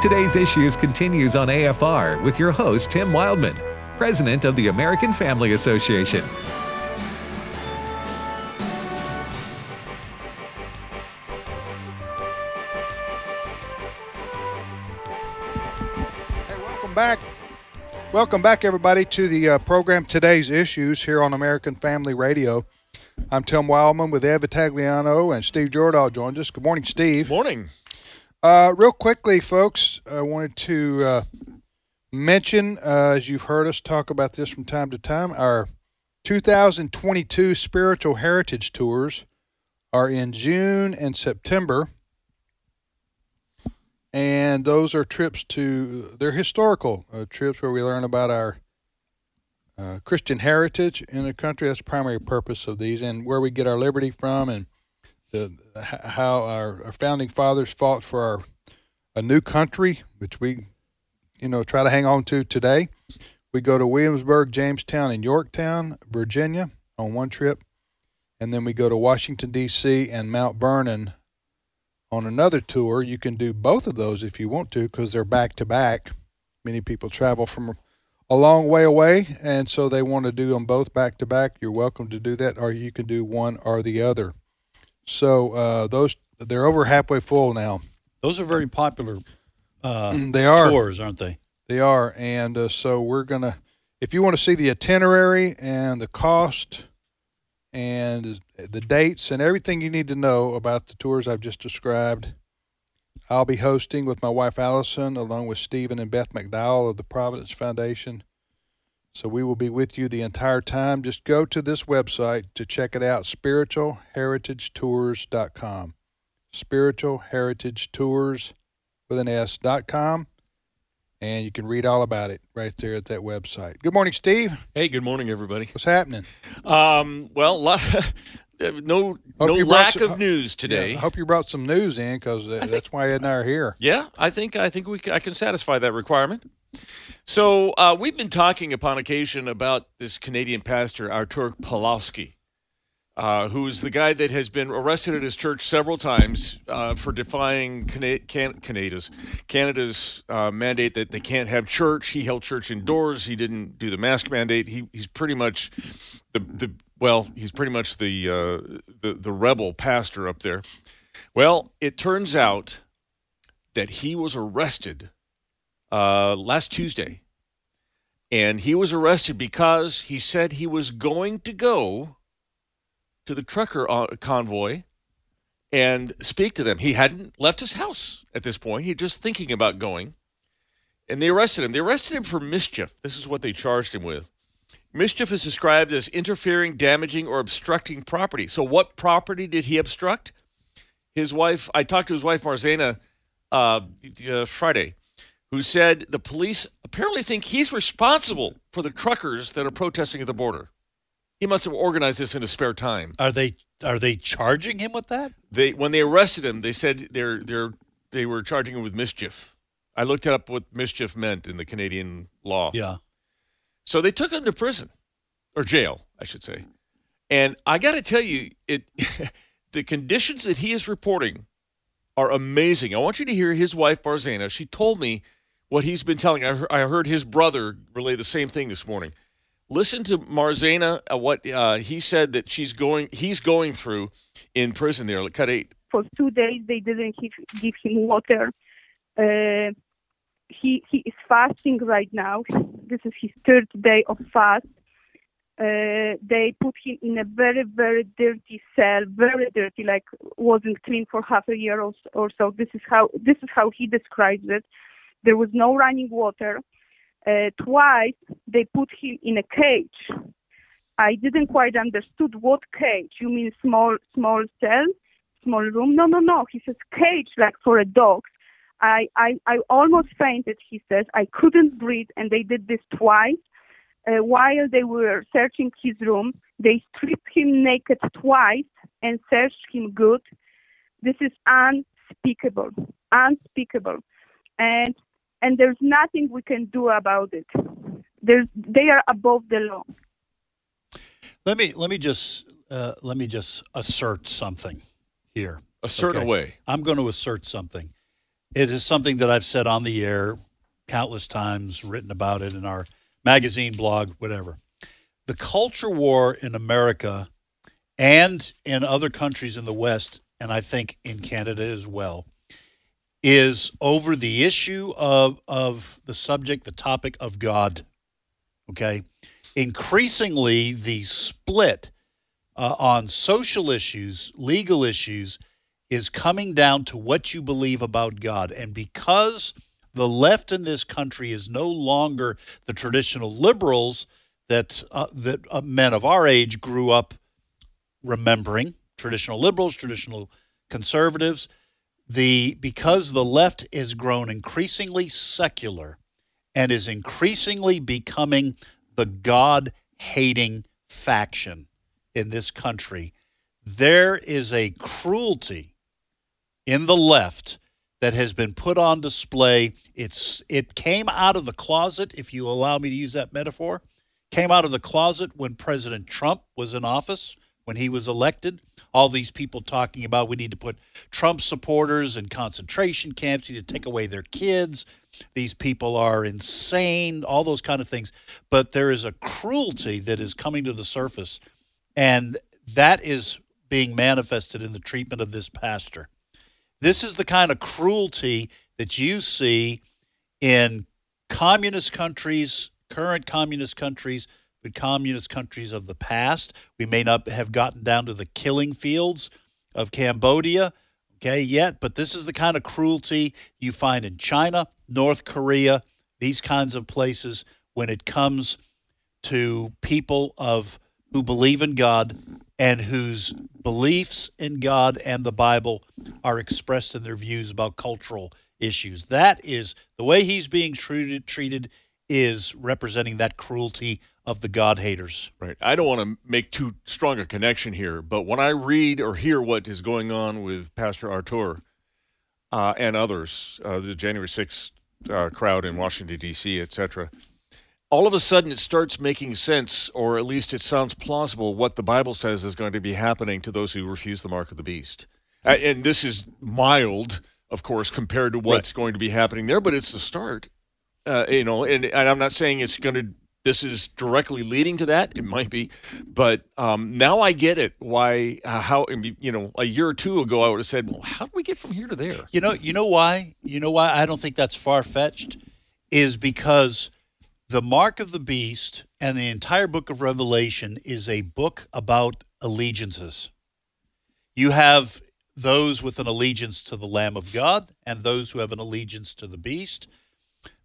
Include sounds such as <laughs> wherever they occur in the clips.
Today's Issues continues on AFR with your host, Tim Wildman, President of the American Family Association. Hey, welcome back. Welcome back, everybody, to the uh, program Today's Issues here on American Family Radio. I'm Tim Wildman with Ed Vitagliano and Steve Jordahl joins us. Good morning, Steve. Good Morning. Uh, real quickly, folks, I wanted to uh, mention, uh, as you've heard us talk about this from time to time, our 2022 Spiritual Heritage Tours are in June and September. And those are trips to, they're historical uh, trips where we learn about our uh, Christian heritage in the country. That's the primary purpose of these and where we get our liberty from and the how our, our founding fathers fought for our a new country, which we, you know, try to hang on to today. We go to Williamsburg, Jamestown, and Yorktown, Virginia, on one trip, and then we go to Washington D.C. and Mount Vernon on another tour. You can do both of those if you want to, because they're back to back. Many people travel from a long way away, and so they want to do them both back to back. You're welcome to do that, or you can do one or the other. So uh, those they're over halfway full now. Those are very popular uh, <clears throat> They are. tours, aren't they? They are, and uh, so we're gonna. If you want to see the itinerary and the cost and the dates and everything you need to know about the tours I've just described, I'll be hosting with my wife Allison, along with Stephen and Beth McDowell of the Providence Foundation. So we will be with you the entire time. Just go to this website to check it out spiritualheritagetours.com. Spiritualheritagetours with an S dot com. And you can read all about it right there at that website. Good morning, Steve. Hey, good morning, everybody. What's happening? Um, well, lot, <laughs> no Hope no lack some- of news today. Yeah, I hope you brought some news in because that's why Ed and I are here. Yeah, I think I think we I can satisfy that requirement. So uh, we've been talking upon occasion about this Canadian pastor Artur Pawlowski, uh, who's the guy that has been arrested at his church several times uh, for defying Can- Canada's Canada's uh, mandate that they can't have church. He held church indoors. He didn't do the mask mandate. He, he's pretty much the the well, he's pretty much the uh, the the rebel pastor up there. Well, it turns out that he was arrested uh, last Tuesday. And he was arrested because he said he was going to go to the trucker uh, convoy and speak to them. He hadn't left his house at this point. He was just thinking about going. And they arrested him. They arrested him for mischief. This is what they charged him with. Mischief is described as interfering, damaging, or obstructing property. So, what property did he obstruct? His wife, I talked to his wife, Marzena, uh, uh, Friday, who said the police apparently think he's responsible for the truckers that are protesting at the border. He must have organized this in his spare time. Are they are they charging him with that? They when they arrested him, they said they're they're they were charging him with mischief. I looked up what mischief meant in the Canadian law. Yeah. So they took him to prison or jail, I should say. And I got to tell you, it <laughs> the conditions that he is reporting are amazing. I want you to hear his wife Marzena. She told me what he's been telling. I heard, his brother relay the same thing this morning. Listen to Marzena, uh, what uh, he said that she's going, he's going through in prison there. Cut eight. for two days they didn't give, give him water. Uh, he he is fasting right now. This is his third day of fast. Uh, they put him in a very very dirty cell, very dirty, like wasn't clean for half a year or, or so. This is how this is how he describes it. There was no running water. Uh, twice they put him in a cage. I didn't quite understood what cage. You mean small small cell? small room. No, no, no. He says cage like for a dog. I, I, I almost fainted. He says I couldn't breathe, and they did this twice. Uh, while they were searching his room, they stripped him naked twice and searched him good. This is unspeakable, unspeakable, and and there's nothing we can do about it. There's, they are above the law. Let me let me just uh, let me just assert something here. A certain Okay. way. I'm going to assert something. it is something that I've said on the air countless times, written about it in our magazine, blog, whatever. The culture war in America and in other countries in the West, and I think in Canada as well, is over the issue of, of the subject, the topic of God. Okay. Increasingly, the split uh, on social issues, legal issues, is coming down to what you believe about God. And because the left in this country is no longer the traditional liberals that uh, that uh, men of our age grew up remembering, traditional liberals, traditional conservatives, the because the left has grown increasingly secular and is increasingly becoming the God hating faction in this country, there is a cruelty in the left that has been put on display. It's it came out of the closet, if you allow me to use that metaphor, came out of the closet when President Trump was in office, when he was elected. All these people talking about we need to put Trump supporters in concentration camps, we need to take away their kids. These people are insane, all those kind of things. But there is a cruelty that is coming to the surface, and that is being manifested in the treatment of this pastor. This is the kind of cruelty that you see in communist countries, current communist countries, but communist countries of the past. We may not have gotten down to the killing fields of Cambodia, okay, yet, but this is the kind of cruelty you find in China, North Korea, these kinds of places when it comes to people of who believe in God and whose beliefs in God and the Bible are expressed in their views about cultural issues. That is the way he's being treated treated is representing that cruelty of the God haters. Right. I don't want to make too strong a connection here, but when I read or hear what is going on with Pastor Artur uh, and others, uh, the January 6th uh, crowd in Washington, D.C., etc., all of a sudden it starts making sense, or at least it sounds plausible, what the Bible says is going to be happening to those who refuse the mark of the beast. Uh, and this is mild, of course, compared to what's right. going to be happening there, but it's the start. Uh, you know, and, and I'm not saying it's going to. This is directly leading to that. It might be, but um, now I get it. Why? Uh, how? You know, a year or two ago, I would have said, "Well, how do we get from here to there?" You know, you know why? You know why I don't think that's far fetched, is because the Mark of the Beast and the entire book of Revelation is a book about allegiances. You have those with an allegiance to the Lamb of God and those who have an allegiance to the beast,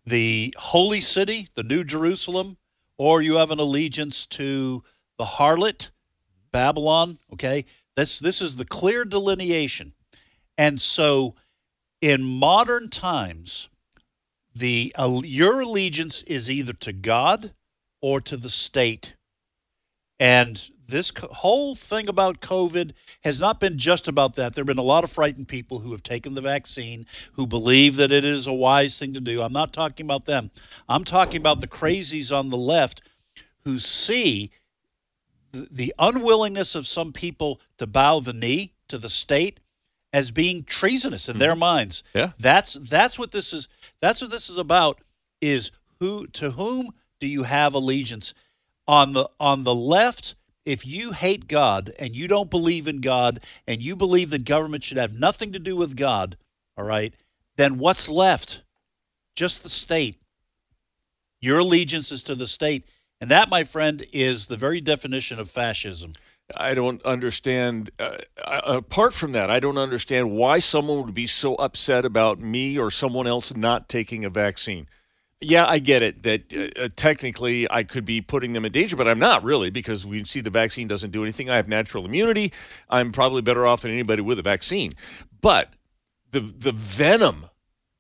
the holy city, the New Jerusalem, or you have an allegiance to the harlot, Babylon. Okay, this this is the clear delineation, and so in modern times, the uh, your allegiance is either to God or to the state. And this co- whole thing about COVID has not been just about that. There have been a lot of frightened people who have taken the vaccine, who believe that it is a wise thing to do. I'm not talking about them. I'm talking about the crazies on the left who see the, the unwillingness of some people to bow the knee to the state as being treasonous in mm-hmm. their minds. Yeah. That's that's what this is that's what this is about is who to whom do you have allegiance? On the on the left, if you hate God and you don't believe in God and you believe that government should have nothing to do with God, all right, then what's left? Just the state. Your allegiance is to the state. And that, my friend, is the very definition of fascism. I don't understand. Uh, uh, apart from that, I don't understand why someone would be so upset about me or someone else not taking a vaccine. Yeah, I get it that uh, uh, technically I could be putting them in danger, but I'm not really because we see the vaccine doesn't do anything. I have natural immunity. I'm probably better off than anybody with a vaccine. But the the venom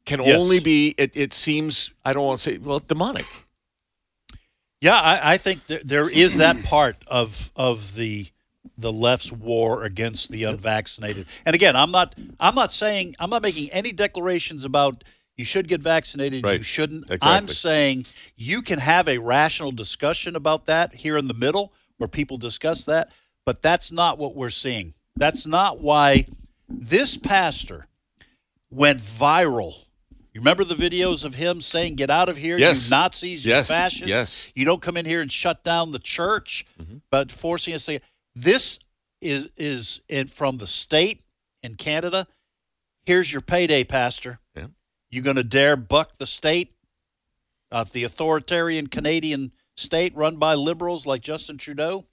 can yes. only be. It, it seems I don't want to say well demonic. Yeah, I, I think there, there is that <clears throat> part of of the the left's war against the unvaccinated. And again, I'm not I'm not saying I'm not making any declarations about you should get vaccinated, right. you shouldn't. Exactly. I'm saying you can have a rational discussion about that here in the middle where people discuss that, but that's not what we're seeing. That's not why this pastor went viral. You remember the videos of him saying, "Get out of here, Yes. you Nazis, Yes. you fascists! Yes. You don't come in here and shut down the church." Mm-hmm. But forcing us to this is is in, from the state in Canada. Here's your payday, Pastor. Yeah. You going to dare buck the state, uh, the authoritarian Canadian state run by liberals like Justin Trudeau?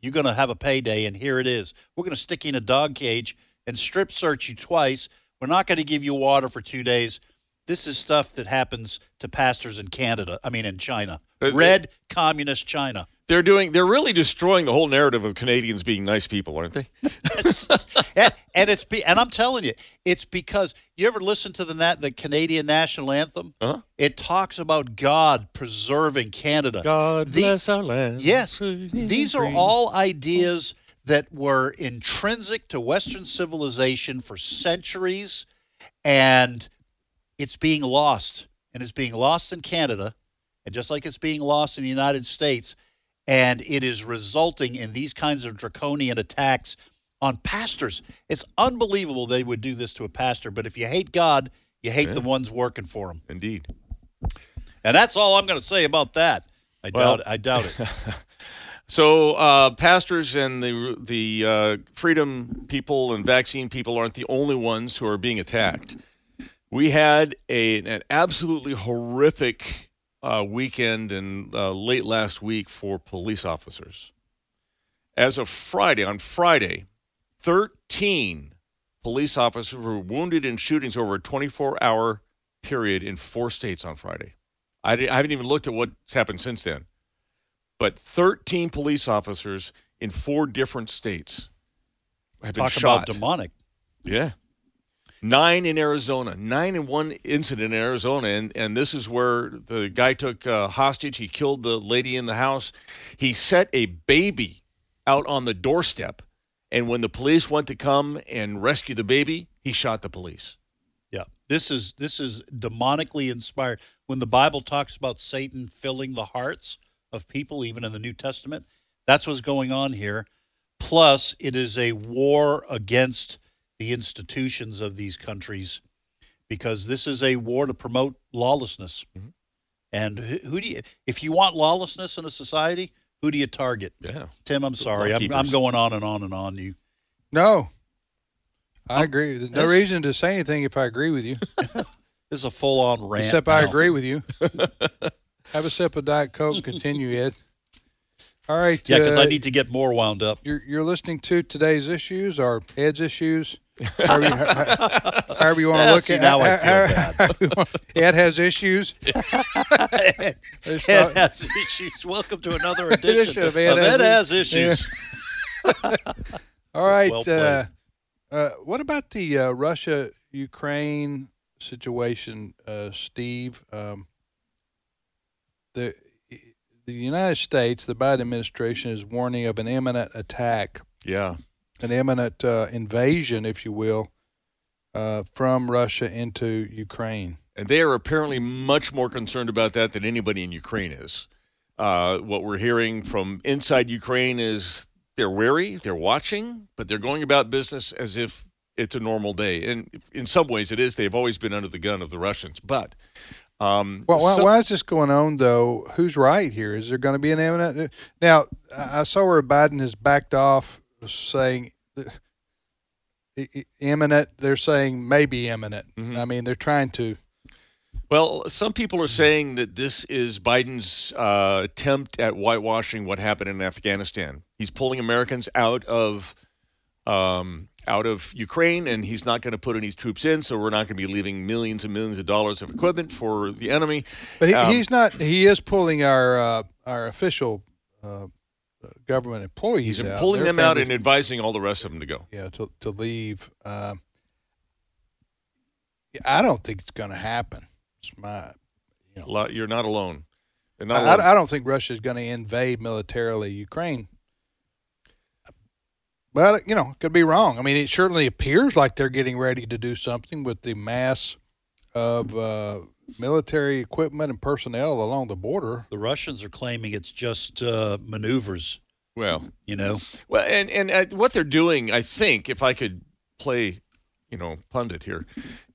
You're going to have a payday, and here it is. We're going to stick you in a dog cage and strip search you twice. We're not going to give you water for two days. This is stuff that happens to pastors in Canada. I mean, in China, Uh, red communist China. They're doing. They're really destroying the whole narrative of Canadians being nice people, aren't they? And, and it's be, and I'm telling you, it's because you ever listen to the the Canadian national anthem? Uh-huh. It talks about God preserving Canada. God The- bless our land. Yes, these are all ideas that were intrinsic to Western civilization for centuries, and it's being lost. And it's being lost in Canada, and just like it's being lost in the United States, and it is resulting in these kinds of draconian attacks on pastors. It's unbelievable they would do this to a pastor, but if you hate God, you hate the ones working for him. Indeed. And that's all I'm going to say about that. I Well- doubt I doubt it. <laughs> So uh, pastors and the the uh, freedom people and vaccine people aren't the only ones who are being attacked. We had a, an absolutely horrific uh, weekend and uh, late last week for police officers. As of Friday, on Friday, 13 police officers were wounded in shootings over a 24 hour period in four states on Friday. I, I haven't even looked at what's happened since then but 13 police officers in four different states have been Talk shot. about demonic. yeah. Nine in Arizona, nine in one incident in Arizona, and, and this is where the guy took uh, hostage. He killed the lady in the house. He set a baby out on the doorstep, and when the police went to come and rescue the baby, he shot the police. Yeah. This is this is demonically inspired. When the Bible talks about Satan filling the hearts of people, even in the New Testament, that's what's going on here. Plus, it is a war against the institutions of these countries because this is a war to promote lawlessness. Mm-hmm. And who who do you, if you want lawlessness in a society, who do you target? Yeah. Tim, I'm sorry. I'm, I'm going on and on and on. You No, I oh, agree. There's no reason to say anything if I agree with you, <laughs> this is a full on rant. except I agree with you. <laughs> Have a sip of Diet Coke and continue, <laughs> Ed. All right. Yeah, because uh, I need to get more wound up. You're, you're listening to today's issues or Ed's issues. However you, however you want to <laughs> Yeah, look see, at now I feel bad. how you want- Ed has issues. <laughs> Ed has issues. Welcome to another <laughs> edition of Ed Ed, Has has issues. All right. Well uh, uh, what about the uh, Russia Ukraine situation, uh, Steve? Um, the the United States, the Biden administration, is warning of an imminent attack, Yeah. an imminent uh, invasion, if you will, uh, from Russia into Ukraine. And they are apparently much more concerned about that than anybody in Ukraine is. Uh, what we're hearing from inside Ukraine is they're wary, they're watching, but they're going about business as if it's a normal day. And in some ways, it is. They've always been under the gun of the Russians. But um, Well, why, some- why is this going on, though? Who's right here? Is there going to be an imminent? Now, I saw where Biden has backed off, saying i- imminent. They're saying maybe imminent. Mhm. I mean, they're trying to. Well, some people are saying that this is Biden's uh, attempt at whitewashing what happened in Afghanistan. He's pulling Americans out of um, out of Ukraine, and he's not going to put any troops in. So we're not going to be leaving millions and millions of dollars of equipment for the enemy. But he, Um, he's not. He is pulling our uh, our official uh, government employees. He's out. pulling Their them out and advising all the rest of them to go. yeah to to leave. Um, I don't think it's going to happen. It's my. You know. You're not alone. Not I, alone. I, I don't think Russia is going to invade militarily Ukraine. But you know, could be wrong. I mean, it certainly appears like they're getting ready to do something with the mass of uh, military equipment and personnel along the border. The Russians are claiming it's just uh, maneuvers. well, You know, Well, and and uh, what they're doing, I think, if I could play you know pundit here,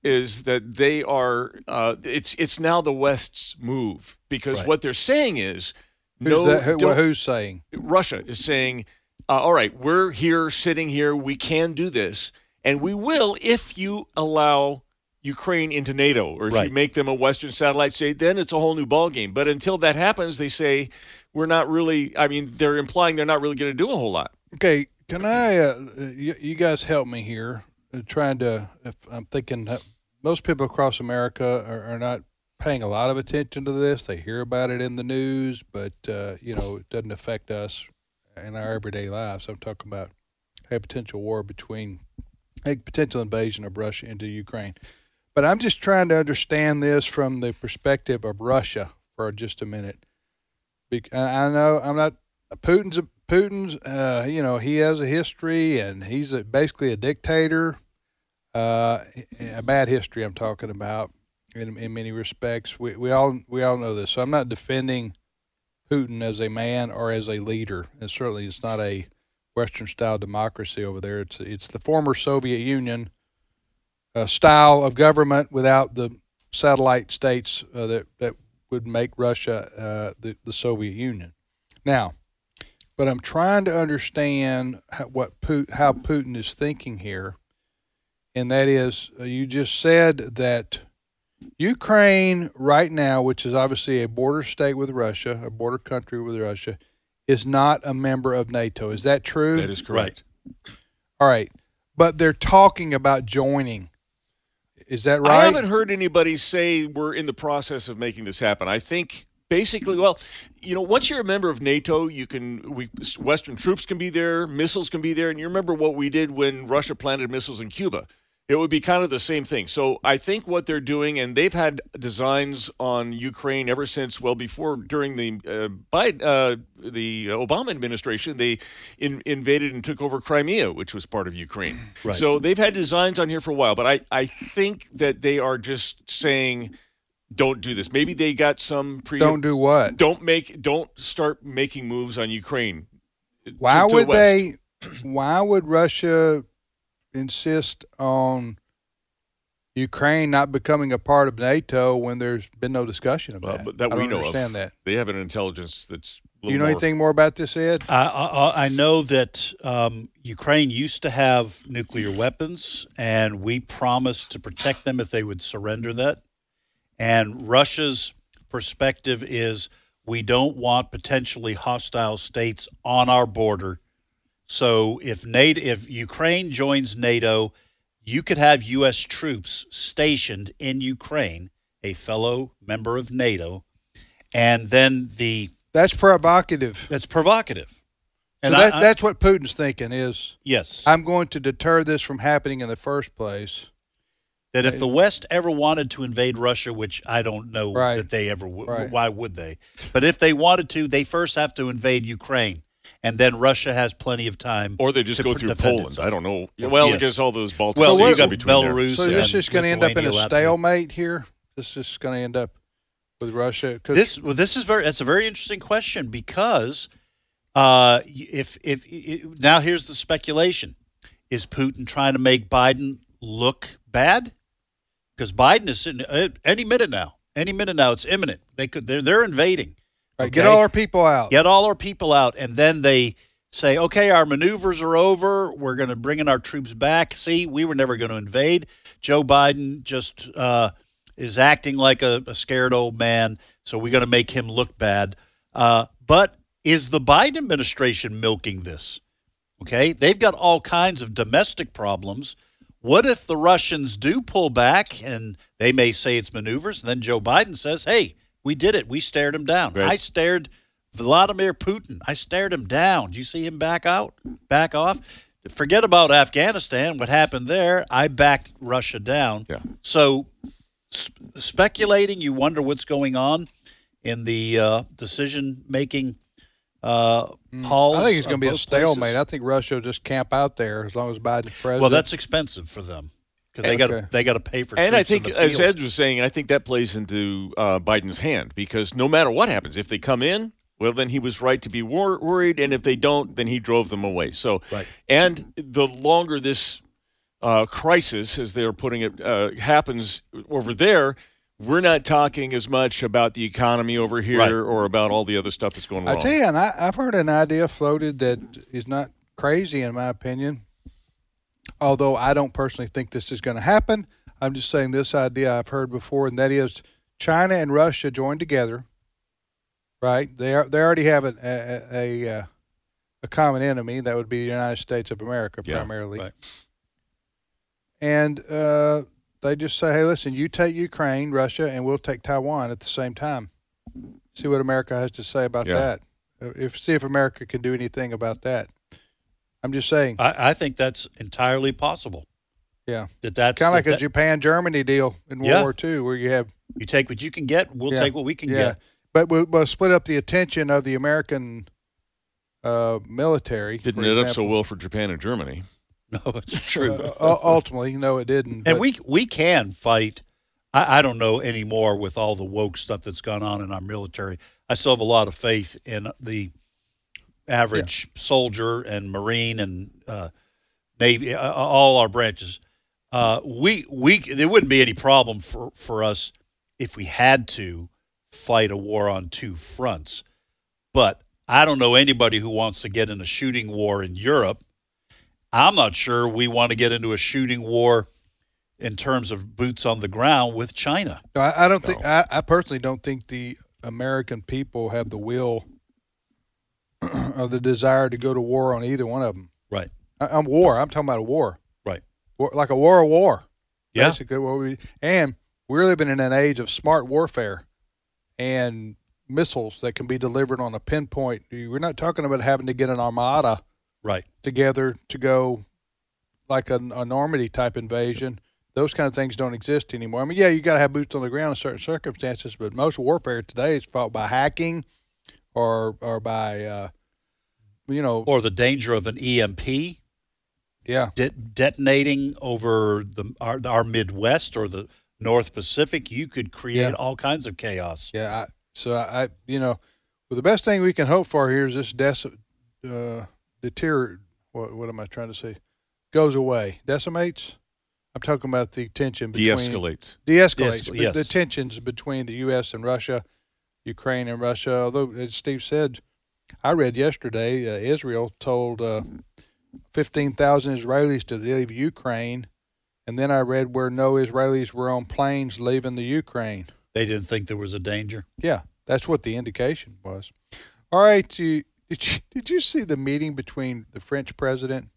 is that they are uh, it's it's now the West's move because Right. what they're saying is Who's, no that, who, don't- who's saying? Russia is saying, uh, all right, we're here, sitting here, we can do this, and we will if you allow Ukraine into NATO or if Right. you make them a Western satellite state, then it's a whole new ballgame. But until that happens, they say we're not really. I mean, they're implying they're not really going to do a whole lot. Okay, can I? Uh, you, you guys help me here. Uh, trying to, if I'm thinking, most people across America are, are not paying a lot of attention to this. They hear about it in the news, but uh, you know it doesn't affect us in our everyday lives. I'm talking about a potential war between a potential invasion of Russia into Ukraine. But I'm just trying to understand this from the perspective of Russia for just a minute. Bec- I I know I'm not Putin's Putin's uh, you know he has a history and he's a, basically a dictator. Uh, a bad history I'm talking about in, in many respects. We we all we all know this. So I'm not defending Putin as a man or as a leader, and certainly it's not a Western style democracy over there. It's it's the former Soviet Union uh, style of government without the satellite states uh, that that would make Russia uh, the the Soviet Union. Now, but I'm trying to understand how, what how Putin is thinking here, and that is uh, you just said that Ukraine right now, which is obviously a border state with Russia, a border country with Russia, is not a member of NATO. Is that true? That is correct. All right, but they're talking about joining. Is that right? I haven't heard anybody say we're in the process of making this happen. I think basically, well, you know, once you're a member of NATO, you can we Western troops can be there, missiles can be there, and you remember what we did when Russia planted missiles in Cuba. It would be kind of the same thing. So I think what they're doing, and they've had designs on Ukraine ever since, well, before during the uh, Biden, uh, the Obama administration, they in, invaded and took over Crimea, which was part of Ukraine. Right. So they've had designs on here for a while, but I, I think that they are just saying, don't do this. Maybe they got some pre. Don't do what? don't make don't start making moves on Ukraine. Why to the would west. they? <clears throat> Why would Russia insist on Ukraine not becoming a part of NATO when there's been no discussion about Well, that? but that I we don't know of. understand that. They have an intelligence that's. Do you know more- anything more about this, Ed? I, I, I know that um, Ukraine used to have nuclear weapons, and we promised to protect them if they would surrender that. And Russia's perspective is we don't want potentially hostile states on our border. So if NATO, if Ukraine joins NATO, you could have U.S. troops stationed in Ukraine, a fellow member of NATO, and then the That's provocative. that's provocative. So And that, I- I- that's what Putin's thinking is yes, I'm going to deter this from happening in the first place. that if the West ever wanted to invade Russia, which I don't know Right. that they ever would, Right. why would they? But if they wanted to, they first have to invade Ukraine, and then Russia has plenty of time. Or they just to go through Poland. itself. I don't know. Well, Yes. because all those Baltic Well, states you in got between there. Belarus. So this and is going to end up in a Latvia. stalemate here. This is going to end up with Russia. This well, this is very that's a very interesting question because uh, if if i now here's the speculation: is Putin trying to make Biden look bad? Because Biden is sitting uh, any minute now. Any minute now, it's imminent. They could they're they're invading. Right, get all our people out. get all our people out, and then they say, okay, our maneuvers are over. We're going to bring in our troops back. See, we were never going to invade. Joe Biden just uh, is acting like a, a scared old man, so we're going to make him look bad. Uh, but is the Biden administration milking this? Okay, they've got all kinds of domestic problems. What if the Russians do pull back and they may say it's maneuvers, and then Joe Biden says, hey, we did it. We stared him down. Right. I stared Vladimir Putin. I stared him down. Did you see him back out, back off? Forget about Afghanistan. What happened there? I backed Russia down. Yeah. So, sp- speculating, you wonder what's going on in the uh, decision making uh, halls. Mm. I think it's going to be a stalemate. places. I think Russia will just camp out there as long as Biden's president. Well, that's expensive for them because they got to they got to pay for. And I troops in think, the as. Ed was saying, I think that plays into uh, Biden's hand because no matter what happens, if they come in, well, then he was right to be wor- worried, and if they don't, then he drove them away. So, Right. and the longer this uh, crisis, as they're putting it, uh, happens over there, we're not talking as much about the economy over here Right. or about all the other stuff that's going on. I tell you, and I, I've heard an idea floated that is not crazy in my opinion. Although I don't personally think this is going to happen, I'm just saying this idea I've heard before, and that is China and Russia join together. Right? They are they already have a a, a, uh, a common enemy that would be the United States of America Yeah, primarily. right. And uh, they just say, "Hey, listen, you take Ukraine, Russia, and we'll take Taiwan at the same time." See what America has to say about Yeah. that. Uh, If see if America can do anything about that. I'm just saying, I, I think that's entirely possible. Yeah. That that's kind of like that, a Japan Germany deal in World Yeah. War II, where you have you take what you can get, we'll Yeah. take what we can yeah, get. but we'll, we'll split up the attention of the American uh, military. Didn't for it up so well for Japan and Germany? <laughs> No, it's true. Uh, ultimately, no, it didn't. and but- we we can fight. I, I don't know anymore with all the woke stuff that's gone on in our military. I still have a lot of faith in the average soldier and marine and uh, navy, uh, all our branches. Uh, we we there wouldn't be any problem for for us if we had to fight a war on two fronts. But I don't know anybody who wants to get in a shooting war in Europe. I'm not sure we want to get into a shooting war in terms of boots on the ground with China. No, I, I don't think. I, I personally don't think the American people have the will <clears throat> or the desire to go to war on either one of them. Right. I, I'm war. I'm talking about a war. Right. War, like a war of war. Yeah. Basically, what we and we're living in an age of smart warfare and missiles that can be delivered on a pinpoint. We're not talking about having to get an armada Right. together to go like a, a Normandy type invasion. Those kind of things don't exist anymore. I mean, yeah, you got to have boots on the ground in certain circumstances, but most warfare today is fought by hacking or or by uh, you know, Or the danger of an EMP yeah, de- detonating over the our, our Midwest or the North Pacific. You could create Yeah. all kinds of chaos. yeah. I, so I, you know, well, the best thing we can hope for here is this dec- uh, deter. What what am I trying to say? Goes away, decimates. I'm talking about the tension between De-escalates. de-escalates De-escal- but yes. the tensions between the U.S. and Russia, Ukraine and Russia. Although, as Steve said, I read yesterday uh, Israel told uh, 15,000 Israelis to leave Ukraine, and then I read where no Israelis were on planes leaving the Ukraine. They didn't think there was a danger. Yeah, that's what the indication was. All right, you, did you <laughs> did you see the meeting between the French president,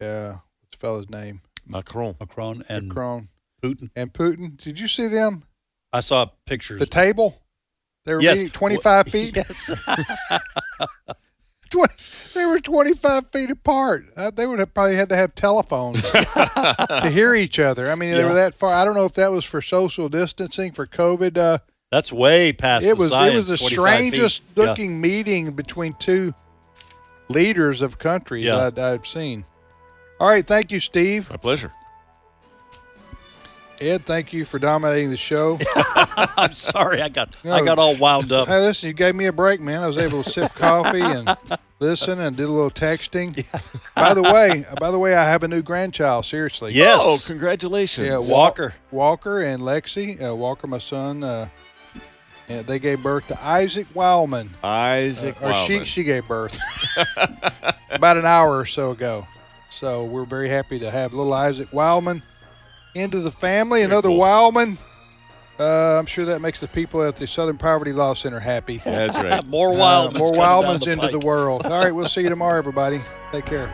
uh, what's the fellow's name, Macron. Macron and Macron, Putin. and Putin? Did you see them? I saw pictures. The table. They were Yes. meeting 25 feet. Yes. <laughs> 20, they were 25 feet apart. Uh, they would have probably had to have telephones <laughs> to hear each other. I mean, they were that far. I don't know if that was for social distancing for COVID. Uh, That's way past it the was science. it was the 25 strangest feet. Yeah. looking meeting between two leaders of countries Yeah. I'd, I've seen. All right, thank you, Steve. My pleasure. Ed, thank you for dominating the show. <laughs> I'm sorry, I got I got all wound up. hey, listen, you gave me a break, man. I was able to sip coffee and <laughs> listen and did a little texting. By the way, by the way, I have a new grandchild. Seriously, Yes. Oh, congratulations. Yeah, Walker. Walker and Lexi. Uh, Walker, my son. Uh, and they gave birth to Isaac Wildman. Isaac Uh, or she she gave birth <laughs> about an hour or so ago. So we're very happy to have little Isaac Wildman into the family. Another cool. Wildman. Uh, I'm sure that makes the people at the Southern Poverty Law Center happy. That's right. <laughs> more Uh, wild. more Wildmans into the world. All right, we'll see you <laughs> tomorrow, everybody. Take care.